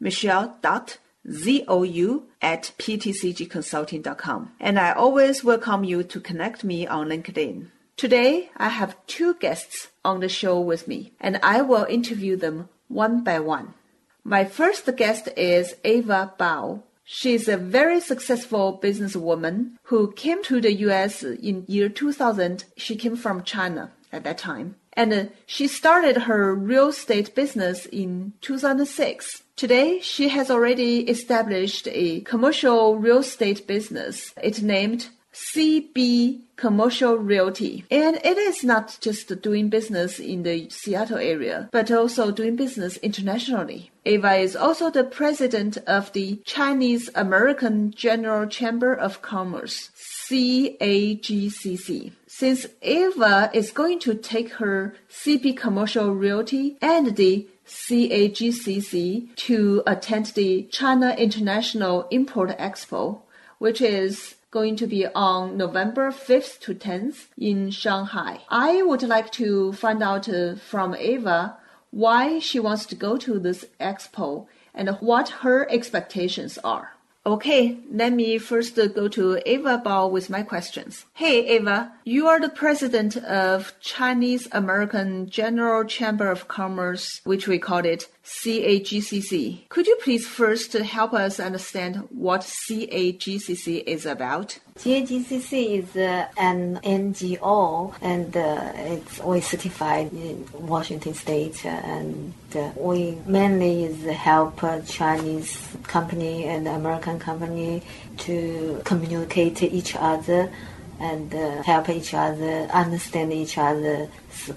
michelle.zhou at ptcgconsulting.com. And I always welcome you to connect me on LinkedIn. Today, I have two guests on the show with me, and I will interview them one by one. My first guest is Ava Bao. She's a very successful businesswoman who came to the US in year 2000. She came from China at that time. And uh, she started her real estate business in 2006. Today, she has already established a commercial real estate business. It's named CB Commercial Realty. And it is not just doing business in the Seattle area, but also doing business internationally. Ava is also the president of the Chinese American General Chamber of Commerce, CAGCC. Since Ava is going to take her CB Commercial Realty and the CAGCC to attend the China International Import Expo, which is going to be on November 5th to 10th in Shanghai. I would like to find out uh, from Ava why she wants to go to this expo and what her expectations are. Okay, let me first go to Ava Bao with my questions. Hey, Ava, you are the president of Chinese American General Chamber of Commerce, which we call it CAGCC. Could you please first help us understand what CAGCC is about? CAGCC is uh, an NGO and uh, it's we certified in Washington State and uh, we mainly is help Chinese company and American company to communicate to each other and uh, help each other understand each other's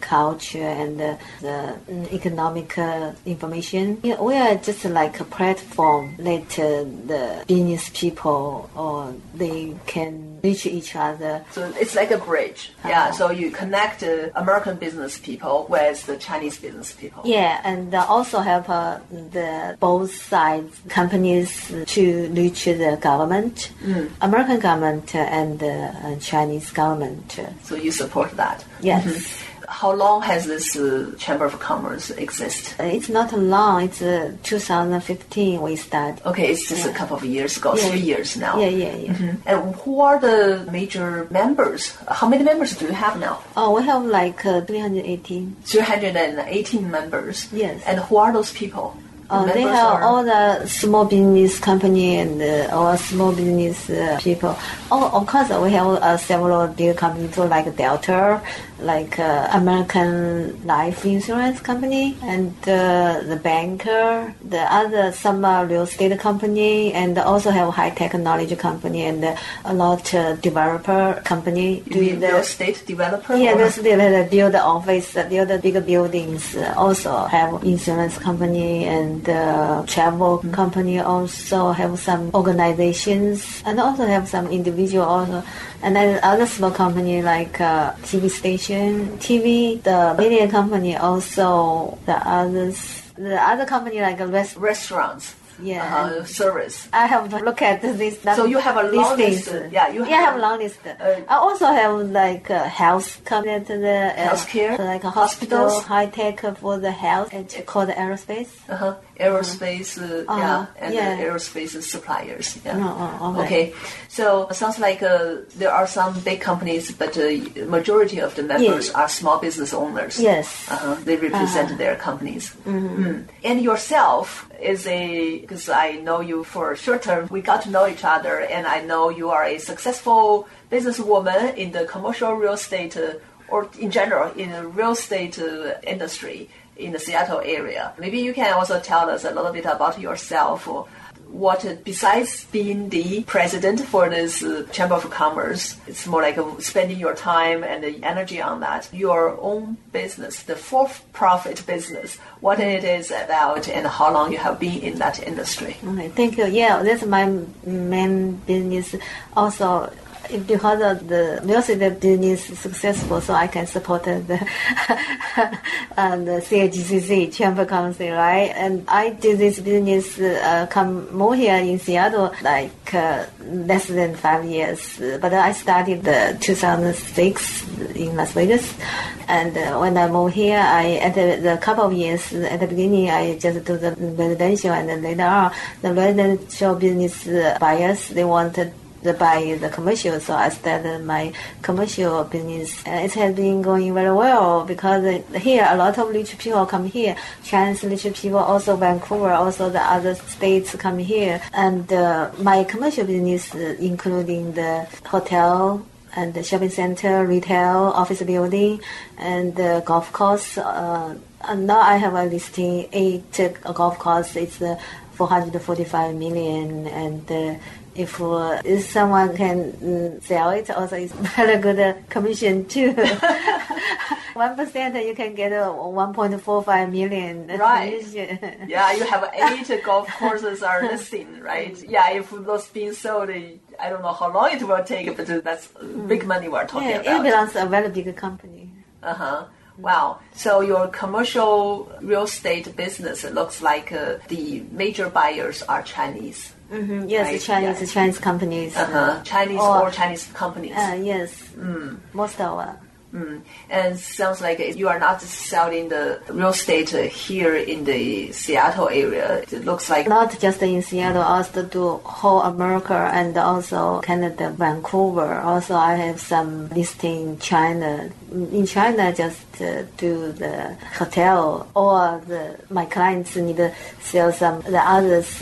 culture and uh, the um, economic uh, information. Know, we are just like a platform that uh, the business people or they can reach each other. So it's like a bridge. Yeah. Uh-huh. So you connect uh, American business people with the Chinese business people. Yeah, and uh, also help uh, the both sides companies to reach the government, Mm. American government and uh, Chinese government. So you support that. Yes. How long has this uh, Chamber of Commerce exist? It's not long. It's uh, 2015 we start. Okay, it's just a couple of years ago, Yeah. three years now. Yeah, yeah, yeah. Mhm. And who are the major members? How many members do you have now? Oh, we have like uh, 318. 318 members. Yes. And who are those people? The Oh, they have are- all the small business company and uh, all small business uh, people. Oh, of course, we have uh, several big companies too, like Delta, like uh, American Life Insurance Company, and uh, the banker, the other some uh, real estate company, and also have high technology company and uh, a lot uh, developer company. You mean real estate developer? Yeah, real estate uh, build office, uh, build big buildings. uh, Also have insurance company and uh, travel company. Also have some organizations and also have some individual also. And then other small company like uh, TV station, TV, the media company. Also the others, the other company like a rest. restaurants. Yeah. Uh, service. I have to look at this. So you have a long these list, yeah, you yeah, I have- have a long list. Uh, I also have like uh, health company to the uh, Healthcare? like a hospital, Hospitals? high tech for the health, and called aerospace. Uh-huh. Aerospace, uh, Uh-huh, yeah, and yeah. uh, aerospace suppliers. Yeah. Oh, oh, okay. okay. So it sounds like uh, there are some big companies, but uh, majority of the members Yes. are small business owners. Yes. Uh-huh. They represent Uh-huh. their companies. Mm. And yourself, is a because I know you for short term. We got to know each other, and I know you are a successful businesswoman in the commercial real estate uh, or in general in the real estate uh, industry in the Seattle area. Maybe you can also tell us a little bit about yourself. Or what besides being the president for this uh, chamber of commerce it's more like uh, spending your time and the energy on that. Your own business the for-profit business what it is about and how long you have been in that industry. Okay thank you. Yeah that's my main business. Also because of the music business successful, so I can support the uh, the CAGCC Chamber Council, right? And I do this business uh, come more here in Seattle like uh, less than five years, but I started the 2006 in Las Vegas, and uh, when I moved here, I at the, couple of years at the beginning I just do the residential, and then later on the residential business buyers they wanted by the commercial, so I started my commercial business. And it has been going very well because here a lot of rich people come here. Chinese rich people, also Vancouver, also the other states come here. And uh, my commercial business, including the hotel and the shopping center, retail, office building, and the golf course. Uh, and now I have a listing eight golf course. It's uh, 445 million and uh, if, uh, if someone can mm, sell it, also it's very good uh, commission too. One percent you can get uh, 1.45 million. Right. yeah, you have eight golf courses are listing, right? Yeah, if those being sold, I don't know how long it will take, but that's big money we're talking yeah, about. It belongs to a very big company. Uh huh. Wow. So your commercial real estate business looks like uh, the major buyers are Chinese. Mm-hmm. Yes, right? Chinese, yeah. Chinese companies. Uh-huh. Chinese or, or Chinese companies. Uh, yes. Mm. Most of them. Mm. And sounds like you are not selling the real estate here in the Seattle area. It looks like not just in Seattle, also do whole America and also Canada, Vancouver. Also, I have some listing in China. In China, just uh, do the hotel or the my clients need to sell some the others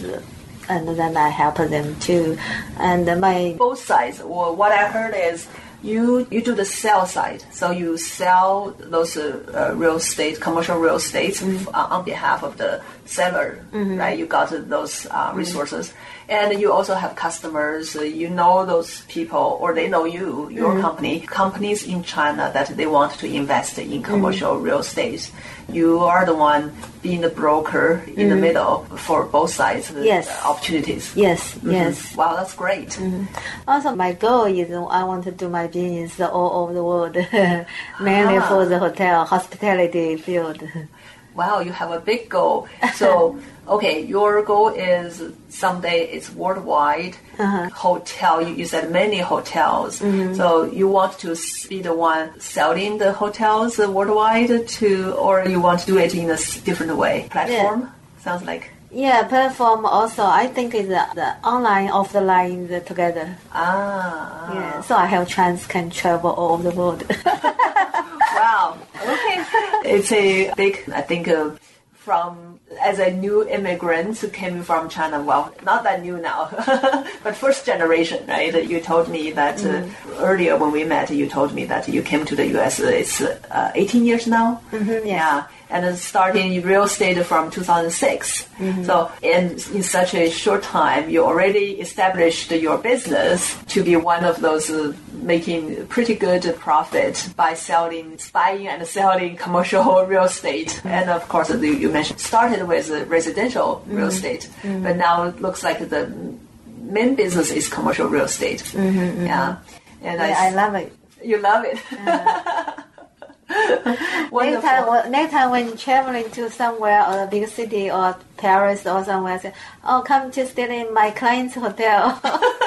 and then I help them too. And my both sides. Well, what I heard is you you do the sell side, so you sell those uh, real estate, commercial real estate mm-hmm. uh, on behalf of the seller, mm-hmm. right? You got those uh, resources, mm-hmm. And you also have customers. Uh, you know those people, or they know you, your mm-hmm. company, companies in China that they want to invest in commercial mm-hmm. real estate. You are the one being the broker in the middle for both sides. Yes. opportunities. Yes. Yes. Wow, that's great. Also, my goal is I want to do my business all over the world, mainly ah. for the hotel hospitality field. Wow, you have a big goal. So, okay, your goal is someday it's worldwide uh-huh. hotel. You, you, said many hotels. Mm-hmm. So you want to be the one selling the hotels worldwide to, or you want to do it in a different way? Platform yeah. sounds like. Yeah, platform also. I think is the, the online, offline the together. Ah. Yeah. So I have chance can travel all over the world. wow. Okay. It's a big. I think. Uh, from as a new immigrant who came from China. Well, not that new now, but first generation, right? You told me that uh, mm-hmm. earlier when we met, you told me that you came to the U.S. It's uh, 18 years now. Mm-hmm, yeah and starting real estate from 2006. Mm-hmm. So in, in such a short time, you already established your business to be one of those uh, making pretty good profit by selling, buying and selling commercial real estate. Mm-hmm. And of course, you, you mentioned started with residential mm-hmm. real estate, mm-hmm. but now it looks like the main business is commercial real estate. Mm-hmm, mm-hmm. Yeah. And yeah, I, I, love it. You love it. Uh-huh. next time, next time when traveling to somewhere or a big city or Paris or somewhere, say, "Oh, come to stay in my client's hotel."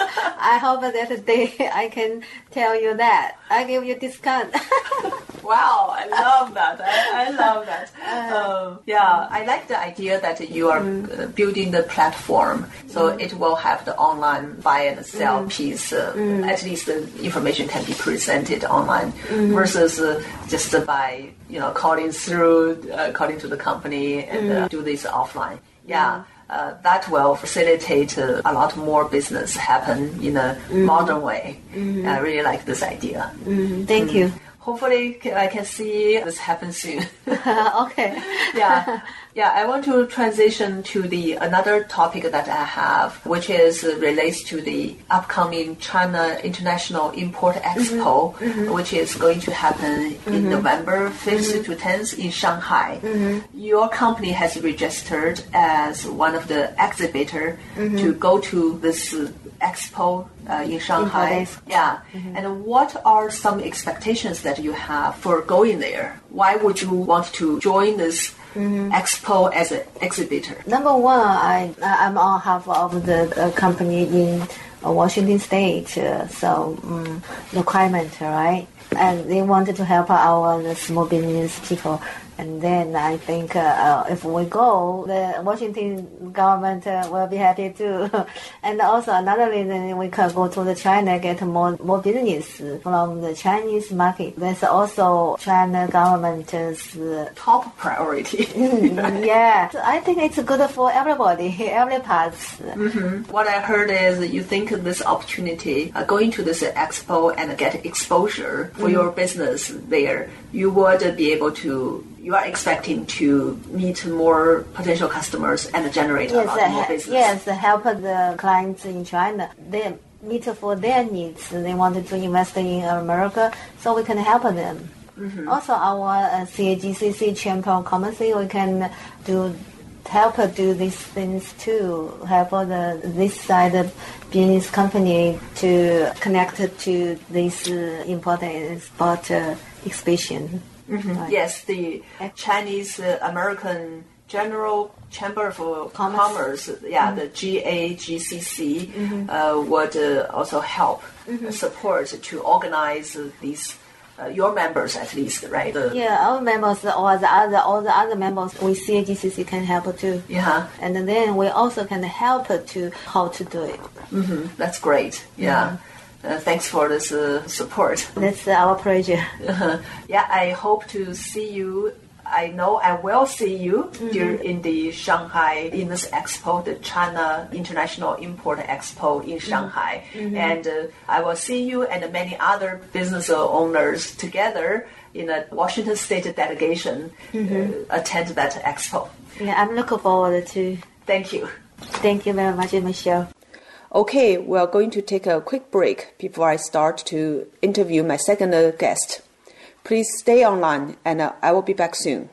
I hope that day I can tell you that I give you discount. wow, I love that. I, I love that. Uh, um, yeah, I like the idea that you are mm. building the platform, so mm. it will have the online buy and sell mm. piece. Uh, mm. At least the information can be presented online mm. versus uh, just by you know calling through, uh, calling to the company and uh, mm. do this offline. Yeah. Uh, that will facilitate uh, a lot more business happen in a mm-hmm. modern way. Mm-hmm. I really like this idea. Mm-hmm. Thank you. Hopefully, I can see this happen soon. okay. yeah. Yeah, I want to transition to the another topic that I have, which is uh, relates to the upcoming China International Import Expo, mm-hmm. mm-hmm. which is going to happen mm-hmm. in November 5th mm-hmm. to 10th in Shanghai. Mm-hmm. Your company has registered as one of the exhibitor mm-hmm. to go to this expo uh, in Shanghai. Yeah. Mm-hmm. And what are some expectations that you have for going there? Why would you want to join this mm-hmm. expo as an exhibitor? Number one, I I'm on half of the uh, company in uh, Washington State, uh, so um, requirement right, and they wanted to help our small business people and then I think uh, uh, if we go, the Washington government uh, will be happy too. and also another reason we can go to the China get more more business from the Chinese market. That's also China government's uh, top priority. Mm, yeah, so I think it's good for everybody, every part. Mm-hmm. What I heard is you think this opportunity uh, going to this expo and get exposure for mm-hmm. your business there, you would be able to you are expecting to meet more potential customers and generate yes, a lot more business. Yes, help the clients in China. They meet for their needs. They wanted to invest in America, so we can help them. Mm-hmm. Also, our uh, CAGCC Chamber of Commerce, we can do help do these things too. Help the this side of business company to connect to this uh, important export uh, exhibition. Mm-hmm. Right. Yes, the Chinese uh, American General Chamber of Commerce, Commerce yeah, mm-hmm. the CAGCC, mm-hmm. uh, would uh, also help mm-hmm. support to organize these. Uh, your members, at least, right? The yeah, our members, or the other, all the other members, we CAGCC can help too. Yeah, and then we also can help to how to do it. Mm-hmm. That's great. Yeah. Uh, thanks for this uh, support. That's our pleasure. yeah, I hope to see you. I know I will see you mm-hmm. during in the Shanghai in this expo, the China International Import Expo in mm-hmm. Shanghai, mm-hmm. and uh, I will see you and many other business owners together in a Washington State delegation mm-hmm. uh, attend that expo. Yeah, I'm looking forward to. Thank you. Thank you very much, Michelle. Okay, we are going to take a quick break before I start to interview my second guest. Please stay online and uh, I will be back soon.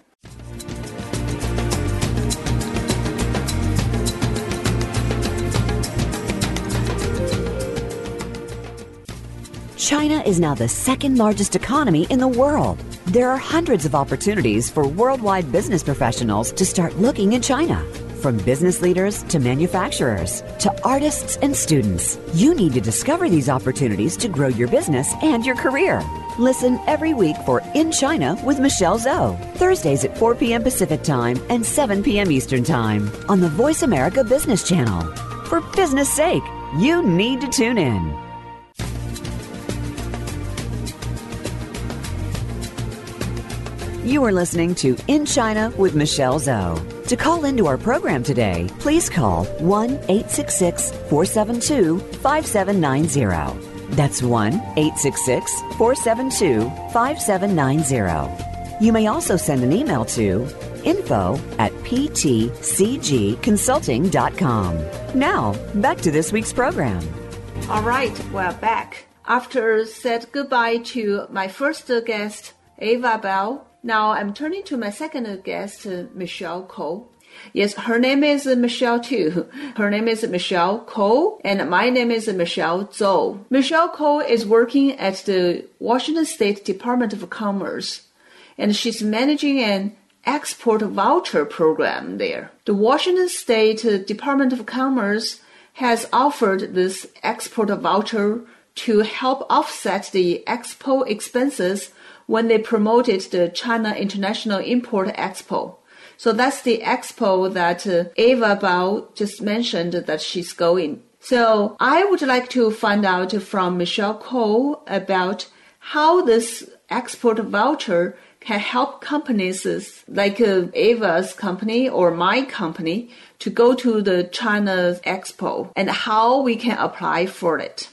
China is now the second largest economy in the world. There are hundreds of opportunities for worldwide business professionals to start looking in China. From business leaders to manufacturers to artists and students, you need to discover these opportunities to grow your business and your career. Listen every week for In China with Michelle Zhou, Thursdays at 4 p.m. Pacific Time and 7 p.m. Eastern Time on the Voice America Business Channel. For business sake, you need to tune in. You are listening to In China with Michelle Zhou. To call into our program today, please call 1 866 472 5790. That's 1 866 472 5790. You may also send an email to info at ptcgconsulting.com. Now, back to this week's program. All right, we're back. After said goodbye to my first guest, Ava Bao, now I'm turning to my second guest, Michelle Cole. Yes, her name is Michelle too. Her name is Michelle Cole, and my name is Michelle Zhou. Michelle Cole is working at the Washington State Department of Commerce, and she's managing an export voucher program there. The Washington State Department of Commerce has offered this export voucher to help offset the expo expenses when they promoted the China International Import Expo. So that's the expo that uh, Ava Bao just mentioned that she's going. So I would like to find out from Michelle Cole about how this export voucher can help companies like uh, Ava's company or my company to go to the China Expo and how we can apply for it.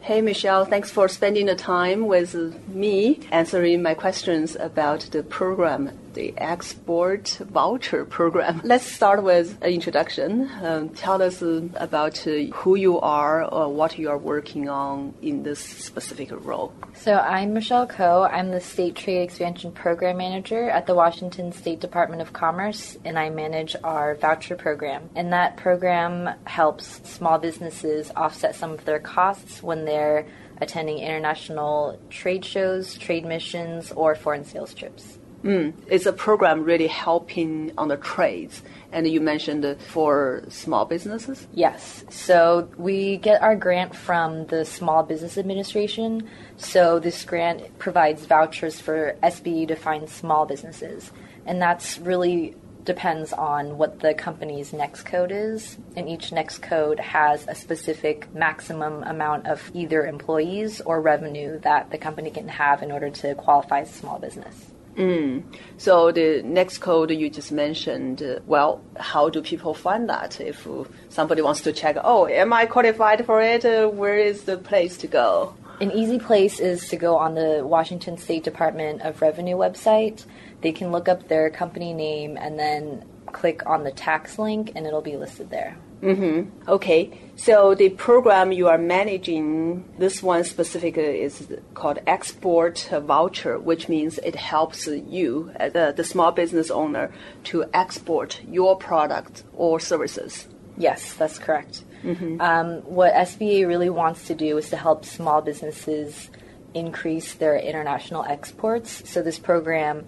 Hey, Michelle, thanks for spending the time with me answering my questions about the program, the export voucher program. Let's start with an introduction. Um, tell us about uh, who you are or what you are working on in this specific role. So, I'm Michelle Koh. I'm the State Trade Expansion Program Manager at the Washington State Department of Commerce, and I manage our voucher program. And that program helps small businesses offset some of their costs when they're attending international trade shows, trade missions, or foreign sales trips. Mm, it's a program really helping on the trades. And you mentioned for small businesses? Yes. So we get our grant from the Small Business Administration. So this grant provides vouchers for SBA to find small businesses. And that's really depends on what the company's NAICS code is, and each NAICS code has a specific maximum amount of either employees or revenue that the company can have in order to qualify as a small business. Mm. So the NAICS code you just mentioned, uh, well, how do people find that? If somebody wants to check, oh, am I qualified for it? Uh, where is the place to go? An easy place is to go on the Washington State Department of Revenue website they can look up their company name and then click on the tax link and it'll be listed there. Mm-hmm. Okay. So the program you are managing, this one specifically is called Export Voucher, which means it helps you, the, the small business owner, to export your product or services. Yes, that's correct. Mm-hmm. Um, what SBA really wants to do is to help small businesses increase their international exports. So this program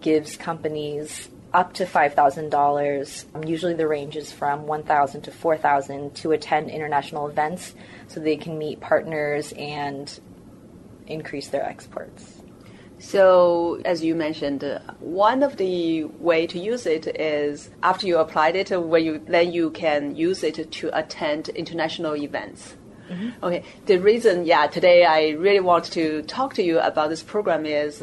gives companies up to $5,000. Um, usually the range is from 1,000 to 4,000 to attend international events so they can meet partners and increase their exports. So, as you mentioned, uh, one of the way to use it is after you applied it, where you then you can use it to attend international events. Mm-hmm. Okay. The reason, yeah, today I really want to talk to you about this program is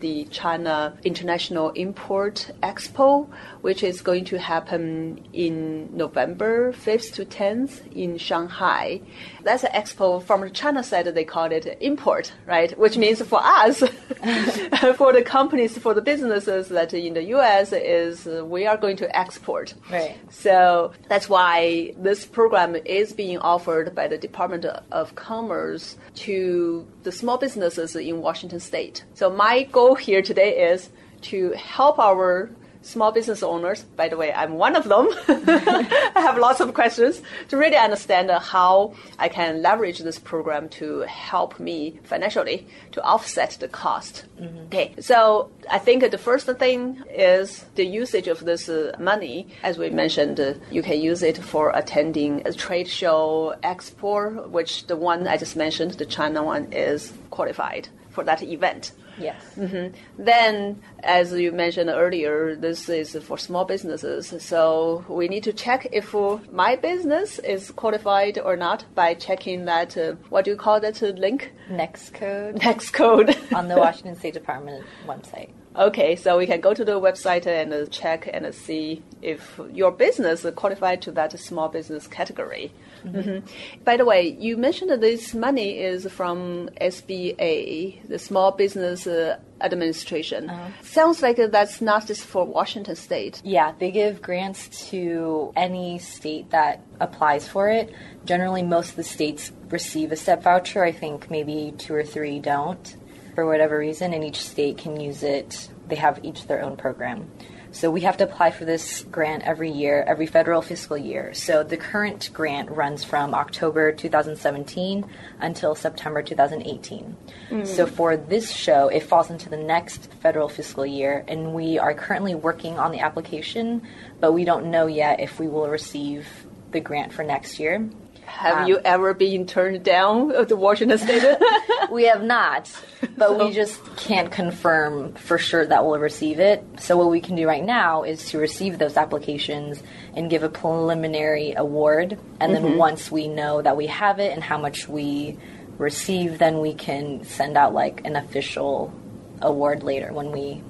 the China International Import Expo, which is going to happen in November 5th to 10th in Shanghai. That's an expo from the China side, they call it import, right? Which means for us, for the companies, for the businesses that in the US is we are going to export. Right. So that's why this program is being offered by the Department of Commerce to the small businesses in Washington state. So my goal here today is to help our small business owners, by the way, I'm one of them. I have lots of questions to really understand how I can leverage this program to help me financially to offset the cost. Mm-hmm. Okay, so I think the first thing is the usage of this uh, money. As we mentioned, uh, you can use it for attending a trade show, expo, which the one I just mentioned, the China one, is qualified for that event. Yes. Mm-hmm. Then, as you mentioned earlier, this is for small businesses. So we need to check if my business is qualified or not by checking that, uh, what do you call that uh, link? NAICS code. NAICS code. on the Washington State Department website. Okay, so we can go to the website and check and see if your business qualified to that small business category. Mm-hmm. Mm-hmm. By the way, you mentioned that this money is from SBA, the Small Business uh, Administration. Uh-huh. Sounds like that's not just for Washington State. Yeah, they give grants to any state that applies for it. Generally, most of the states receive a STEP voucher. I think maybe two or three don't for whatever reason, and each state can use it. They have each their own program. So we have to apply for this grant every year, every federal fiscal year. So the current grant runs from October 2017 until September 2018. Mm. So for this show, it falls into the next federal fiscal year, and we are currently working on the application, but we don't know yet if we will receive the grant for next year. Have um, you ever been turned down at the Washington State? we have not, but so. we just can't confirm for sure that we'll receive it. So what we can do right now is to receive those applications and give a preliminary award, and then mm-hmm. once we know that we have it and how much we receive, then we can send out like an official award later when we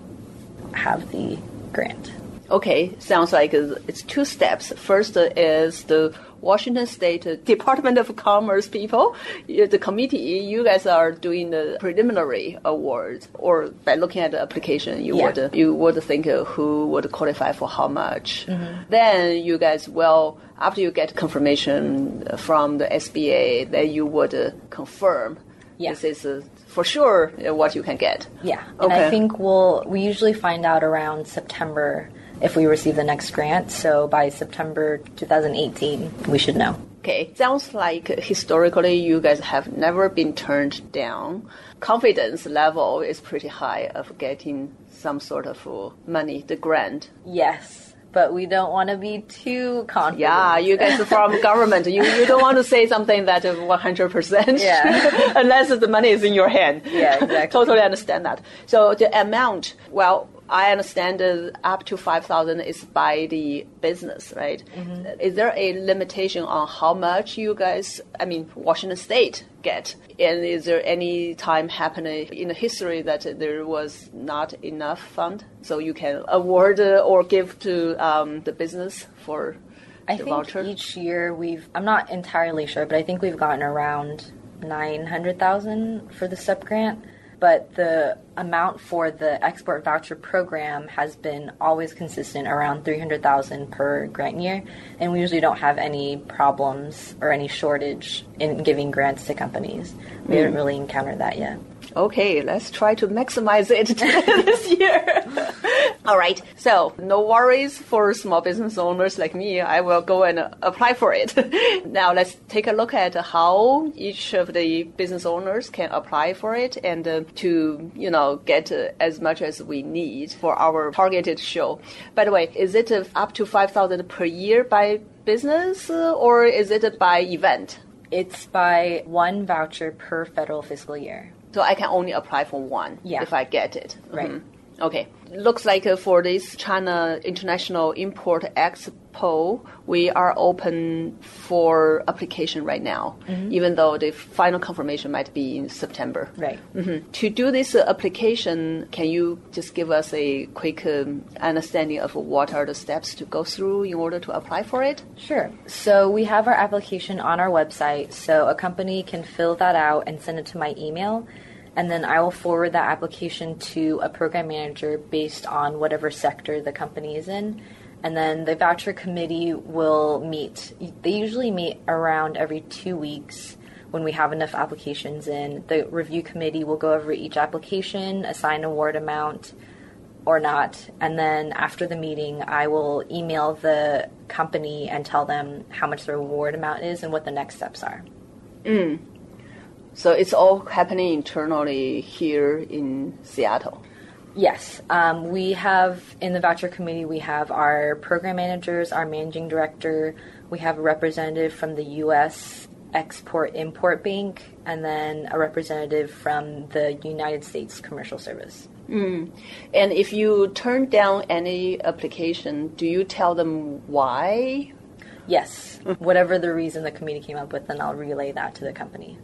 have the grant. Okay, sounds like it's two steps. First is the Washington State Department of Commerce people, the committee, you guys are doing the preliminary awards, or by looking at the application, you Yeah. would you would think who would qualify for how much. Mm-hmm. Then you guys will, after you get confirmation from the SBA, then you would uh, confirm Yeah. this is uh, for sure uh, what you can get. Yeah, and Okay. I think we'll we usually find out around September if we receive the next grant. So by September 2018, we should know. Okay, sounds like historically you guys have never been turned down. Confidence level is pretty high of getting some sort of uh, money, the grant. Yes, but we don't want to be too confident. Yeah, you guys are from government. You you don't want to say something that is one hundred percent. Yeah. Unless the money is in your hand. Yeah, exactly. totally understand that. So the amount, well, I understand that up to five thousand is by the business, right? Mm-hmm. Is there a limitation on how much you guys, I mean, Washington State get? And is there any time happening in the history that there was not enough fund, so you can award uh, or give to um, the business for I the think voucher? each year we've. I'm not entirely sure, but I think we've gotten around nine hundred thousand for the STEP grant. But the amount for the export voucher program has been always consistent around three hundred thousand per grant year, and we usually don't have any problems or any shortage in giving grants to companies. We haven't hmm. really encountered that yet. Okay, let's try to maximize it this year. All right, so no worries for small business owners like me. I will go and uh, apply for it. now let's take a look at how each of the business owners can apply for it and uh, to you know get uh, as much as we need for our targeted show. By the way, is it uh, up to five thousand per year by business uh, or is it by event? It's by one voucher per federal fiscal year. So I can only apply for one Yeah. if I get it. Right. Mhm. Okay. Looks like uh, for this China International Import Expo, we are open for application right now, Mm-hmm. even though the final confirmation might be in September. Right. Mhm. To do this uh, application, can you just give us a quick um, understanding of what are the steps to go through in order to apply for it? Sure. So we have our application on our website, so a company can fill that out and send it to my email, and then I will forward that application to a program manager based on whatever sector the company is in. And then the voucher committee will meet. They usually meet around every two weeks when we have enough applications in. The review committee will go over each application, assign award amount, or not. And then after the meeting, I will email the company and tell them how much the reward amount is and what the next steps are. Mm. So it's all happening internally here in Seattle. Yes, um, we have in the voucher committee, we have our program managers, our managing director, we have a representative from the U.S. Export Import Bank, and then a representative from the United States Commercial Service. And if you turn down any application, do you tell them why? Yes, whatever the reason the committee came up with, then I'll relay that to the company.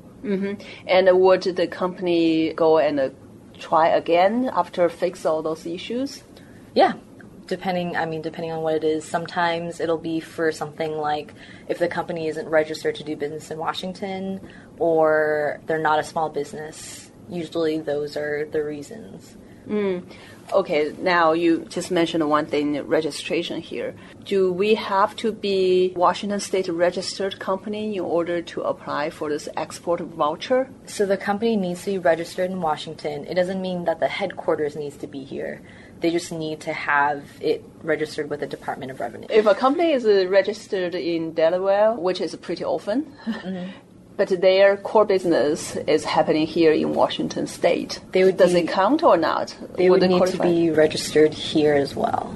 And would the company go and uh, try again after fix all those issues? Yeah. Depending, I mean, depending on what it is, sometimes it'll be for something like if the company isn't registered to do business in Washington or they're not a small business. Usually those are the reasons. Okay, now you just mentioned one thing, registration here. Do we have to be Washington State registered company in order to apply for this export voucher? So the company needs to be registered in Washington. It doesn't mean that the headquarters needs to be here. They just need to have it registered with the Department of Revenue. If a company is registered in Delaware, which is pretty often, mm-hmm. But their core business is happening here in Washington State, They would does be- it count or not? They would it need to be registered here as well.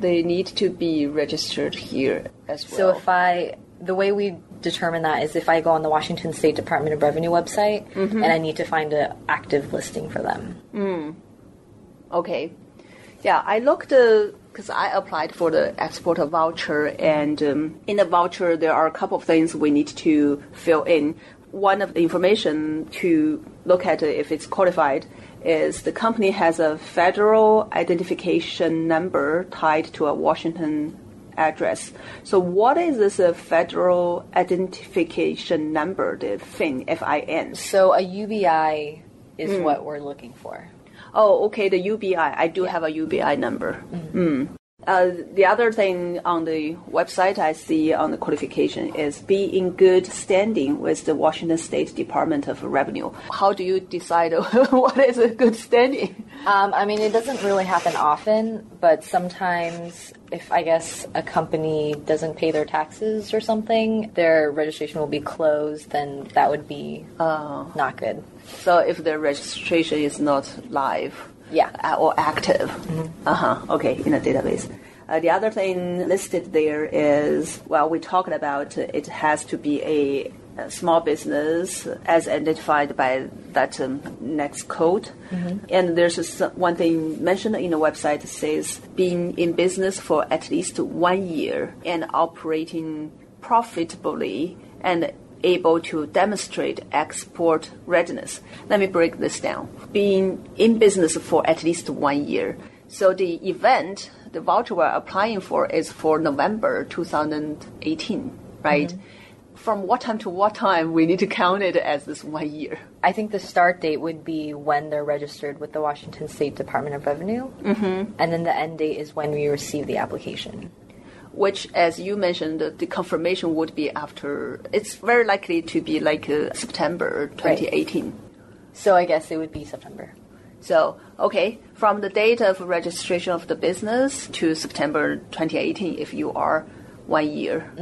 They need to be registered here as well. So if I, the way we determine that is if I go on the Washington State Department of Revenue website mm-hmm. and I need to find an active listing for them. Mm. Okay. Yeah, I looked uh, because I applied for the exporter voucher, and um, in the voucher there are a couple of things we need to fill in. One of the information to look at if it's qualified is the company has a federal identification number tied to a Washington address. So what is this uh, federal identification number, the FIN, F-I-N? So a UBI is Hmm. what we're looking for. Oh, okay, the UBI. I do have a UBI number. Mm. Uh, the other thing on the website I see on the qualification is be in good standing with the Washington State Department of Revenue. How do you decide what is a good standing? Um, I mean, it doesn't really happen often, but sometimes if I guess a company doesn't pay their taxes or something, their registration will be closed, then that would be Oh. not good. So if the registration is not live, Yeah. or active, uh huh, okay, in a database. Uh, the other thing listed there is well, we talked about it has to be a, a small business as identified by that um, NAICS code. And there's a one thing mentioned in the website that says being in business for at least one year and operating profitably and able to demonstrate export readiness. Let me break this down. Being in business for at least one year. So the event, the voucher we're applying for is for November 2018, right? From what time to what time we need to count it as this one year? I think the start date would be when they're registered with the Washington State Department of Revenue, mm-hmm. and then the end date is when we receive the application. Which, as you mentioned, the confirmation would be after. It's very likely to be like uh, September 2018. So I guess it would be September. So, okay, from the date of registration of the business to September 2018, if you are one year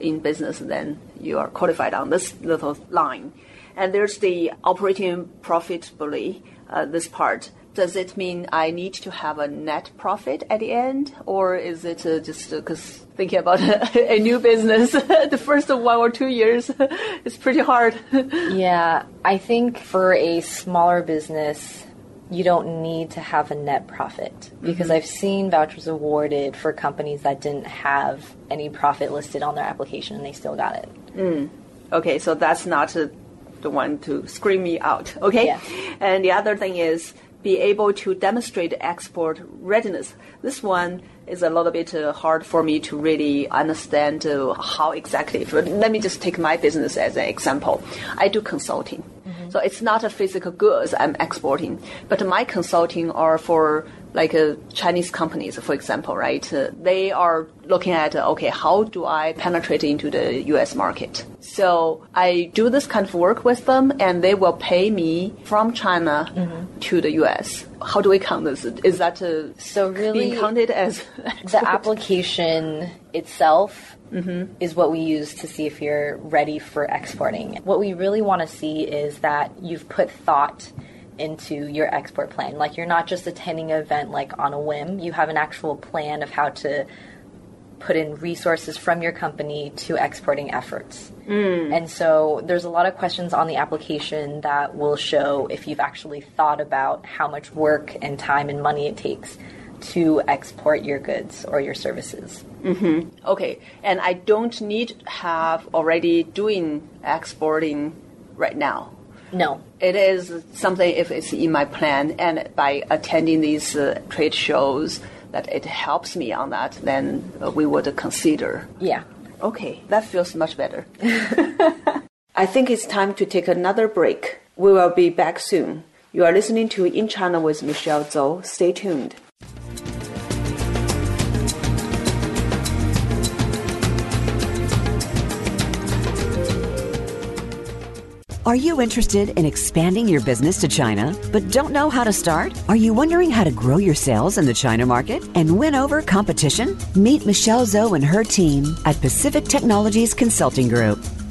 in business, then you are qualified on this little line. And there's the operating profitably, uh, this part. Does it mean I need to have a net profit at the end, or is it uh, just because thinking about a new business, the first one or two years is pretty hard? Yeah, I think for a smaller business, you don't need to have a net profit because I've seen vouchers awarded for companies that didn't have any profit listed on their application and they still got it. Okay, so that's not uh, the one to scream me out. Okay, Yeah. and the other thing is be able to demonstrate export readiness. This one is a little bit uh, hard for me to really understand uh, how exactly. But let me just take my business as an example. I do consulting. So it's not a physical goods I'm exporting, but my consulting are for like uh, Chinese companies, for example, right? Uh, they are looking at uh, okay, how do I penetrate into the U.S. market? So I do this kind of work with them, and they will pay me from China to the U.S. How do we count this? Is that uh, So really, being counted as the application itself is what we use to see if you're ready for exporting. What we really want to see is that you've put thought into your export plan. Like you're not just attending an event like on a whim. You have an actual plan of how to put in resources from your company to exporting efforts. Mm. And so there's a lot of questions on the application that will show if you've actually thought about how much work and time and money it takes to export your goods or your services. Mm-hmm. Okay, and I don't need to have already doing exporting right now. No. It is something if it's in my plan, and by attending these uh, trade shows, that it helps me on that, then uh, we would consider. Yeah. Okay, that feels much better. I think it's time to take another break. We will be back soon. You are listening to In China with Michelle Zhou. Stay tuned. Are you interested in expanding your business to China but don't know how to start? Are you wondering how to grow your sales in the China market and win over competition? Meet Michelle Zhou and her team at Pacific Technologies Consulting Group.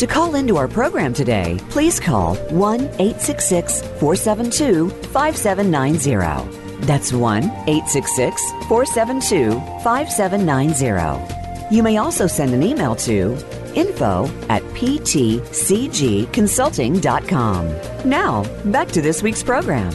To call into our program today, please call 1 866 472 5790. That's 1 866 472 5790. You may also send an email to info at ptcgconsulting.com. Now, back to this week's program.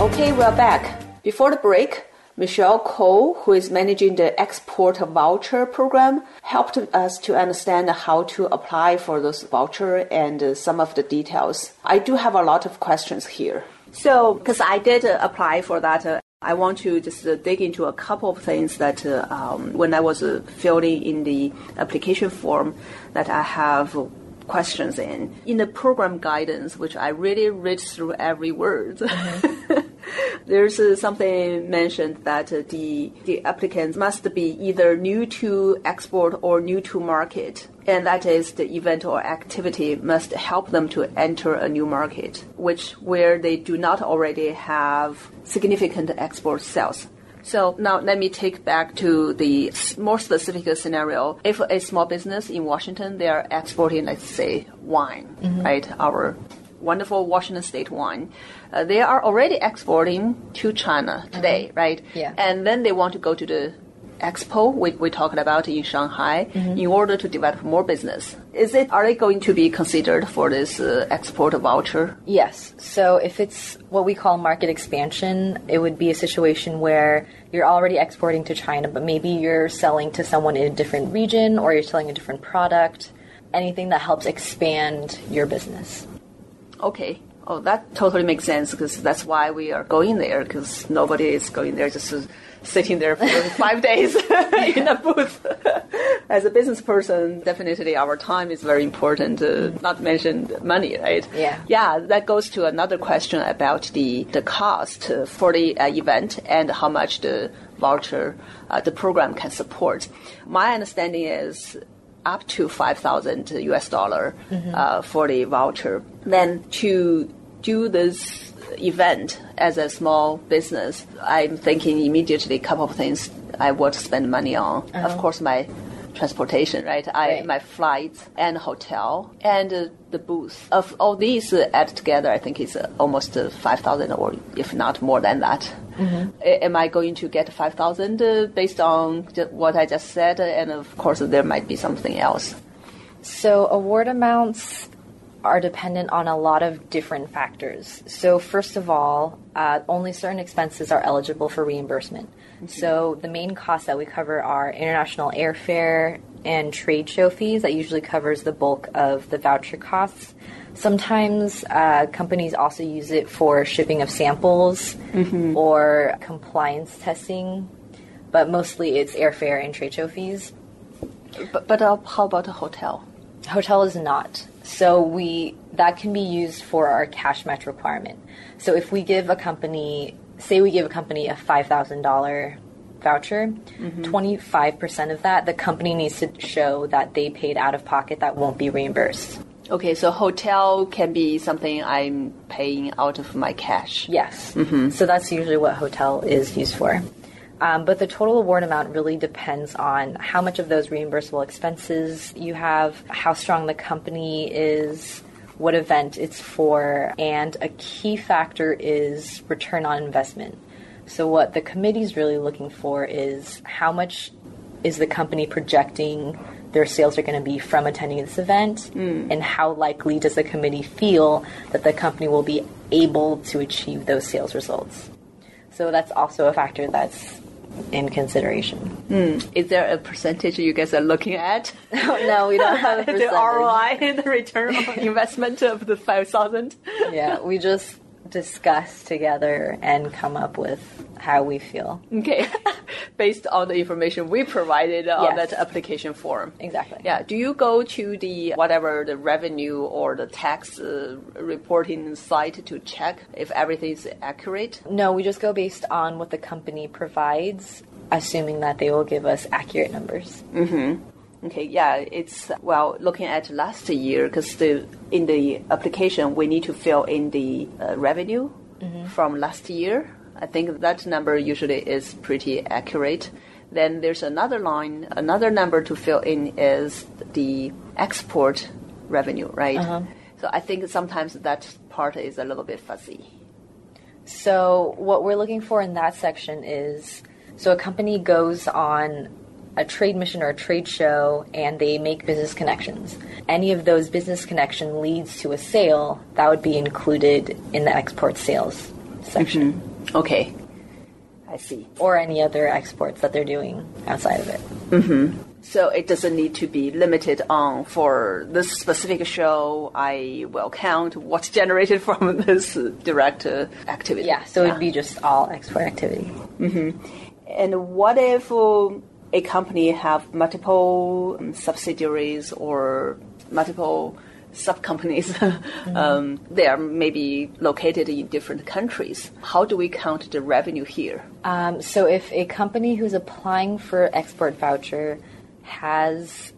Okay, we're back. Before the break, Michelle Cole, who is managing the export voucher program, helped us to understand how to apply for those voucher and uh, some of the details. I do have a lot of questions here. So, because I did uh, apply for that, uh, I want to just uh, dig into a couple of things that uh, um, when I was uh, filling in the application form that I have questions in. In the program guidance, which I really read through every word, mm-hmm. there's uh, something mentioned that uh, the the applicants must be either new to export or new to market, and that is the event or activity must help them to enter a new market, which where they do not already have significant export sales. So now let me take back to the more specific scenario. If a small business in Washington, they are exporting, let's say, wine, mm-hmm. right? Our wonderful Washington State wine. Uh, they are already exporting to China today, mm-hmm. right? Yeah. And then they want to go to the expo we, we talked about in Shanghai mm-hmm. in order to develop more business. Is it are they going to be considered for this uh, export voucher? Yes. So if it's what we call market expansion, it would be a situation where you're already exporting to China, but maybe you're selling to someone in a different region or you're selling a different product, anything that helps expand your business. Okay. Oh, that totally makes sense because that's why we are going there because nobody is going there just sitting there for five days in a booth. As a business person, definitely our time is very important. Uh, not mention money, right? Yeah. Yeah, that goes to another question about the the cost for the uh, event and how much the voucher, uh, the program can support. My understanding is up to 5,000 US dollar mm-hmm. uh, for the voucher. Then to do this event as a small business, I'm thinking immediately a couple of things I would spend money on. Uh-huh. Of course, my transportation, right? I right. my flights and hotel and uh, the booth. Of all these uh, added together, I think it's uh, almost uh, five thousand, or if not more than that. Mm-hmm. am I going to get five thousand uh, based on what I just said? And of course, there might be something else. So award amounts are dependent on a lot of different factors. So, first of all, uh, only certain expenses are eligible for reimbursement. Mm-hmm. So, the main costs that we cover are international airfare and trade show fees. That usually covers the bulk of the voucher costs. Sometimes uh, companies also use it for shipping of samples mm-hmm. or compliance testing, but mostly it's airfare and trade show fees. But, but uh, how about a hotel? Hotel is not. So we that can be used for our cash match requirement. So if we give a company, say we give a company a five thousand dollar voucher, mm-hmm. 25% of that the company needs to show that they paid out of pocket that won't be reimbursed. Okay, so hotel can be something I'm paying out of my cash. Yes. Mm-hmm. So that's usually what hotel is used for. Um, but the total award amount really depends on how much of those reimbursable expenses you have, how strong the company is, what event it's for, and a key factor is return on investment. So, what the committee is really looking for is how much is the company projecting their sales are going to be from attending this event, mm. and how likely does the committee feel that the company will be able to achieve those sales results? So, that's also a factor that's in consideration. Mm. Is there a percentage you guys are looking at? no, we don't have a percentage. the ROI the return on investment of the 5,000? yeah, we just discuss together and come up with how we feel. Okay. Based on the information we provided yes. on that application form. Exactly. Yeah. Do you go to the whatever the revenue or the tax uh, reporting site to check if everything is accurate? No, we just go based on what the company provides, assuming that they will give us accurate numbers. Mm-hmm. Okay, yeah, it's well looking at last year because the in the application we need to fill in the uh, revenue mm-hmm. from last year. I think that number usually is pretty accurate. Then there's another line, another number to fill in is the export revenue, right? Uh-huh. So I think sometimes that part is a little bit fuzzy. So, what we're looking for in that section is so a company goes on a trade mission or a trade show and they make business connections. Any of those business connection leads to a sale, that would be included in the export sales section. Okay, I see. Or any other exports that they're doing outside of it. So it doesn't need to be limited on for this specific show. I will count what's generated from this direct uh, activity. Yeah, so it'd be just all export activity. And what if uh, a company have multiple um, subsidiaries or multiple sub companies? um, they are maybe located in different countries. How do we count the revenue here? Um, so if a company who's applying for export voucher has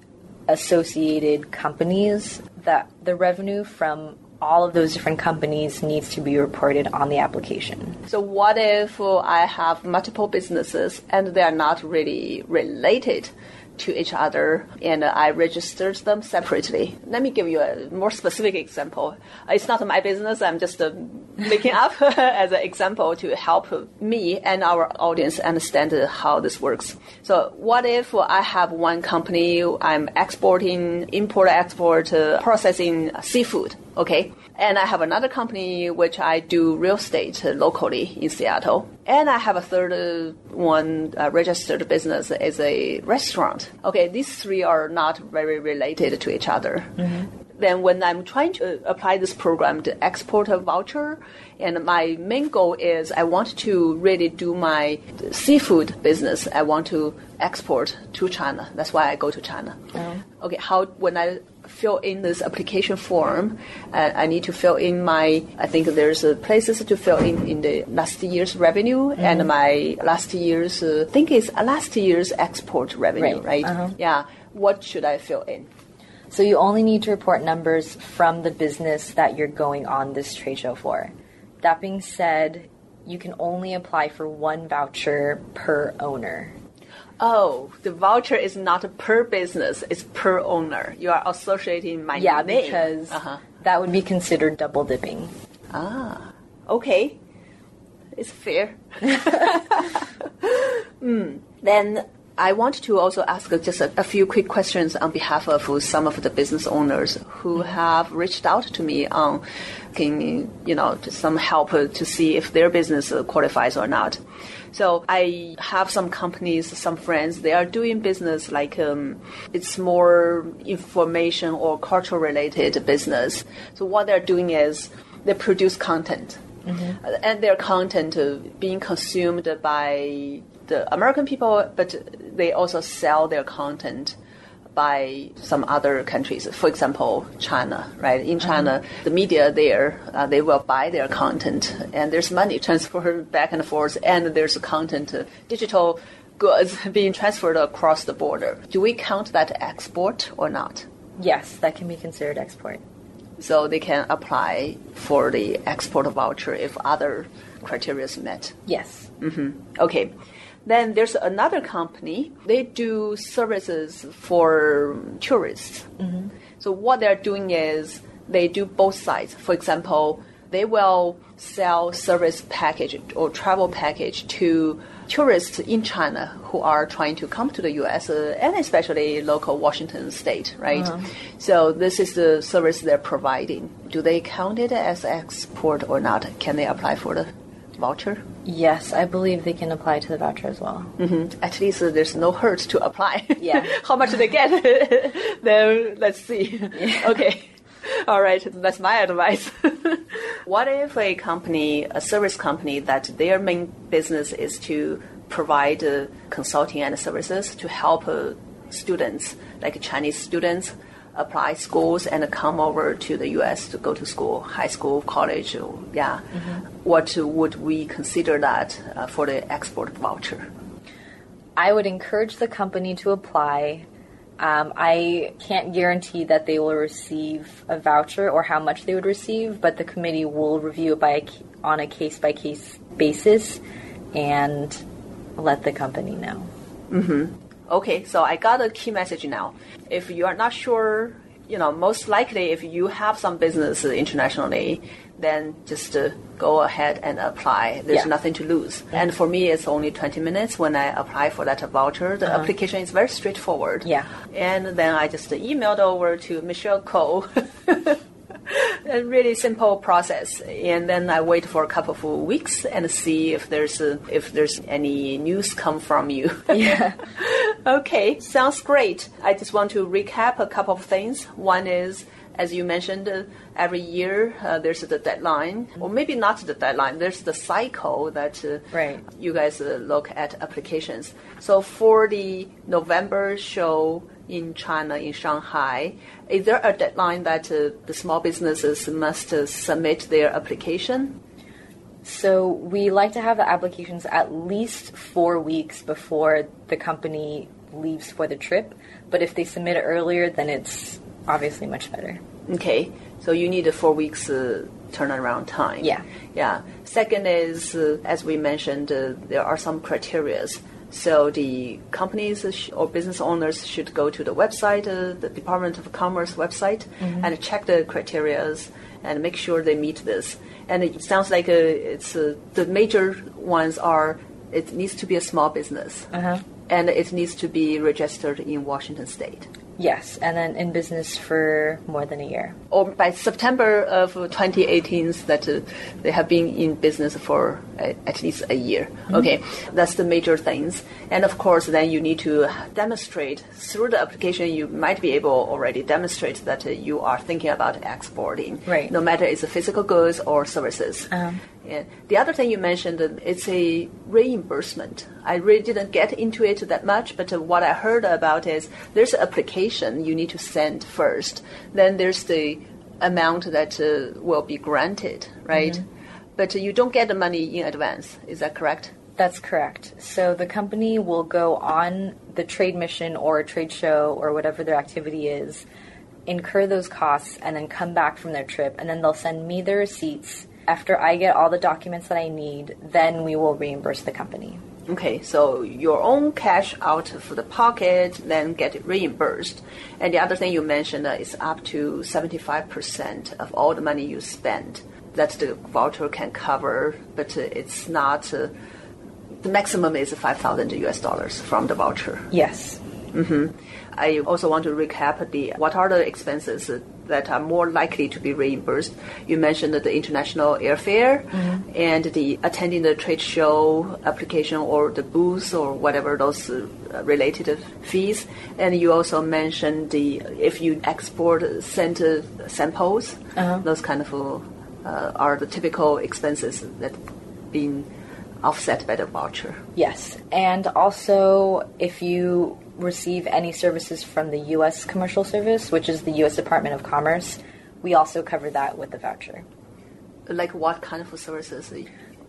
associated companies, that the revenue from all of those different companies needs to be reported on the application. So what if I have multiple businesses and they are not really related to each other and I registered them separately? Let me give you a more specific example. It's not my business, I'm just uh, making up as an example to help me and our audience understand how this works. So what if I have one company, I'm exporting, import, export, uh, processing seafood, okay? And I have another company which I do real estate locally in Seattle. And I have a third uh, one uh, registered business as a restaurant. Okay, these three are not very related to each other. Then when I'm trying to uh, apply this program to export a voucher, and my main goal is I want to really do my seafood business. I want to export to China. That's why I go to China. Okay, how when I fill in this application form, uh, I need to fill in my. I think there's uh, places to fill in in the last year's revenue and my last year's. Uh, I think it's last year's export revenue, Right, right? uh-huh. Yeah. What should I fill in? So you only need to report numbers from the business that you're going on this trade show for. That being said, you can only apply for one voucher per owner. Oh, the voucher is not per business; it's per owner. You are associating my Yeah, name. because Uh-huh. that would be considered double dipping. Ah, okay, it's fair. Hmm. Then I want to also ask just a, a few quick questions on behalf of some of the business owners who have reached out to me on, can you know, some help to see if their business qualifies or not. So I have some companies, some friends. They are doing business like um, it's more information or cultural related business. So what they're doing is they produce content, Uh, and their content uh, being consumed by the American people, but they also sell their content by some other countries. For example, China, right? In China, the media there, uh, they will buy their content and there's money transferred back and forth and there's content, uh, digital goods being transferred across the border. Do we count that export or not? Yes, that can be considered export. So they can apply for the export voucher if other criteria is met. Yes. Okay. Then there's another company. They do services for tourists. So what they're doing is they do both sides. For example, they will sell service package or travel package to tourists in China who are trying to come to the U.S. Uh, and especially local Washington state, right? So this is the service they're providing. Do they count it as export or not? Can they apply for the voucher? Yes, I believe they can apply to the voucher as well. at least uh, there's no hurt to apply. Yeah. How much do they get? then let's see. Okay. All right. That's my advice. what if a company, a service company, that their main business is to provide uh, consulting and services to help uh, students, like Chinese students, apply schools and come over to the U.S. to go to school, high school, college, or, yeah. What would we consider that uh, for the export voucher? I would encourage the company to apply. Um, I can't guarantee that they will receive a voucher or how much they would receive, but the committee will review it by on a case by case basis and let the company know. Okay, so I got a key message now. If you are not sure you know, most likely if you have some business internationally, then just uh, go ahead and apply. There's Yeah. nothing to lose. And for me, it's only 20 minutes when I apply for that voucher. The application is very straightforward. Yeah. And then I just emailed over to Michelle Cole. a really simple process, and then I wait for a couple of weeks and see if there's a, if there's any news come from you. Yeah. okay, sounds great. I just want to recap a couple of things. One is, as you mentioned, uh, every year uh, there's the deadline, or maybe not the deadline. There's the cycle that uh, Right. you guys uh, look at applications. So for the November show in China, in Shanghai, is there a deadline that uh, the small businesses must uh, submit their application? So we like to have the applications at least four weeks before the company leaves for the trip. But if they submit it earlier, then it's obviously much better. Okay, so you need a four weeks uh, turnaround time. Yeah. Yeah. Second is, uh, as we mentioned, uh, there are some criterias. So the companies sh- or business owners should go to the website, uh, the Department of Commerce website, and check the criterias and make sure they meet this. And it sounds like uh, it's uh, the major ones are it needs to be a small business, and it needs to be registered in Washington State. Yes, and then in business for more than a year. or by September of 2018 that uh, they have been in business for uh, at least a year. Okay, that's the major things. And of course, then you need to demonstrate through the application. You might be able already demonstrate that uh, you are thinking about exporting, Right. no matter it's a physical goods or services. And the other thing you mentioned, uh, it's a reimbursement. I really didn't get into it that much, but uh, what I heard about is there's an application you need to send first. Then there's the amount that uh, will be granted, right? But uh, you don't get the money in advance. Is that correct? That's correct. So the company will go on the trade mission or a trade show or whatever their activity is, incur those costs, and then come back from their trip, and then they'll send me the receipts. After I get all the documents that I need, then we will reimburse the company. Okay, so your own cash out of the pocket, then get it reimbursed. And the other thing you mentioned uh, is up to 75% of all the money you spend that the voucher can cover, but uh, it's not, uh, the maximum is 5,000 US dollars from the voucher. Yes. I also want to recap the what are the expenses uh, that are more likely to be reimbursed. You mentioned the international airfare and the attending the trade show application or the booth or whatever those uh, related fees. And you also mentioned the if you export sent samples, those kind of uh, are the typical expenses that being offset by the voucher. Yes. And also, if you receive any services from the U.S. Commercial Service, which is the U.S. Department of Commerce, we also cover that with the voucher. Like what kind of services?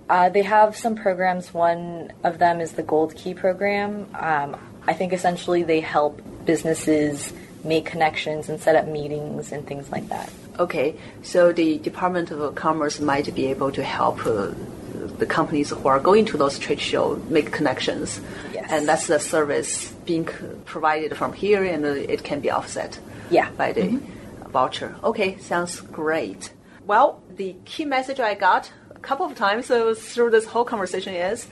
Uh, they have some programs. One of them is the Gold Key program. Um, I think essentially they help businesses make connections and set up meetings and things like that. Okay, so the Department of Commerce might be able to help uh, the companies who are going to those trade shows make connections. And that's the service being provided from here, and it can be offset Yeah. by the voucher. Okay, sounds great. Well, the key message I got a couple of times through this whole conversation is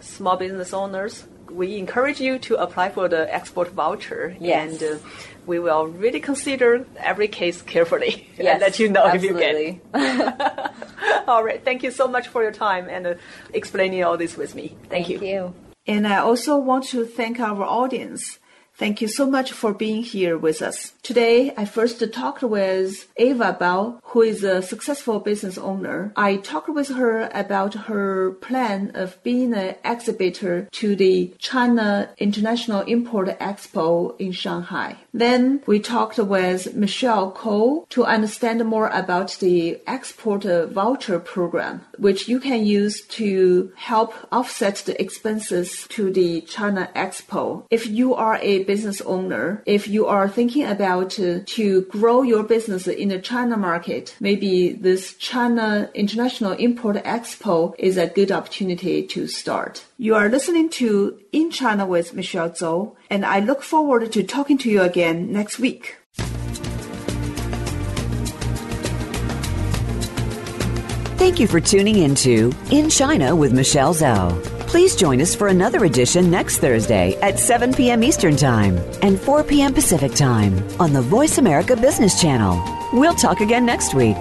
small business owners. We encourage you to apply for the export voucher, Yes. and uh, we will really consider every case carefully and let you know if you get. absolutely. All right, thank you so much for your time and uh, explaining all this with me. Thank, Thank you. And I also want to thank our audience. Thank you so much for being here with us. Today, I first talked with Ava Bao, who is a successful business owner. I talked with her about her plan of being an exhibitor to the China International Import Expo in Shanghai. Then we talked with Michelle Cole to understand more about the export voucher program, which you can use to help offset the expenses to the China Expo. If you are a business owner, if you are thinking about to grow your business in the China market, maybe this China International Import Expo is a good opportunity to start. You are listening to In China with Michelle Zhou, and I look forward to talking to you again next week. Thank you for tuning into In China with Michelle Zhou. Please join us for another edition next Thursday at 7 p.m. Eastern Time and 4 p.m. Pacific Time on the Voice America Business Channel. We'll talk again next week.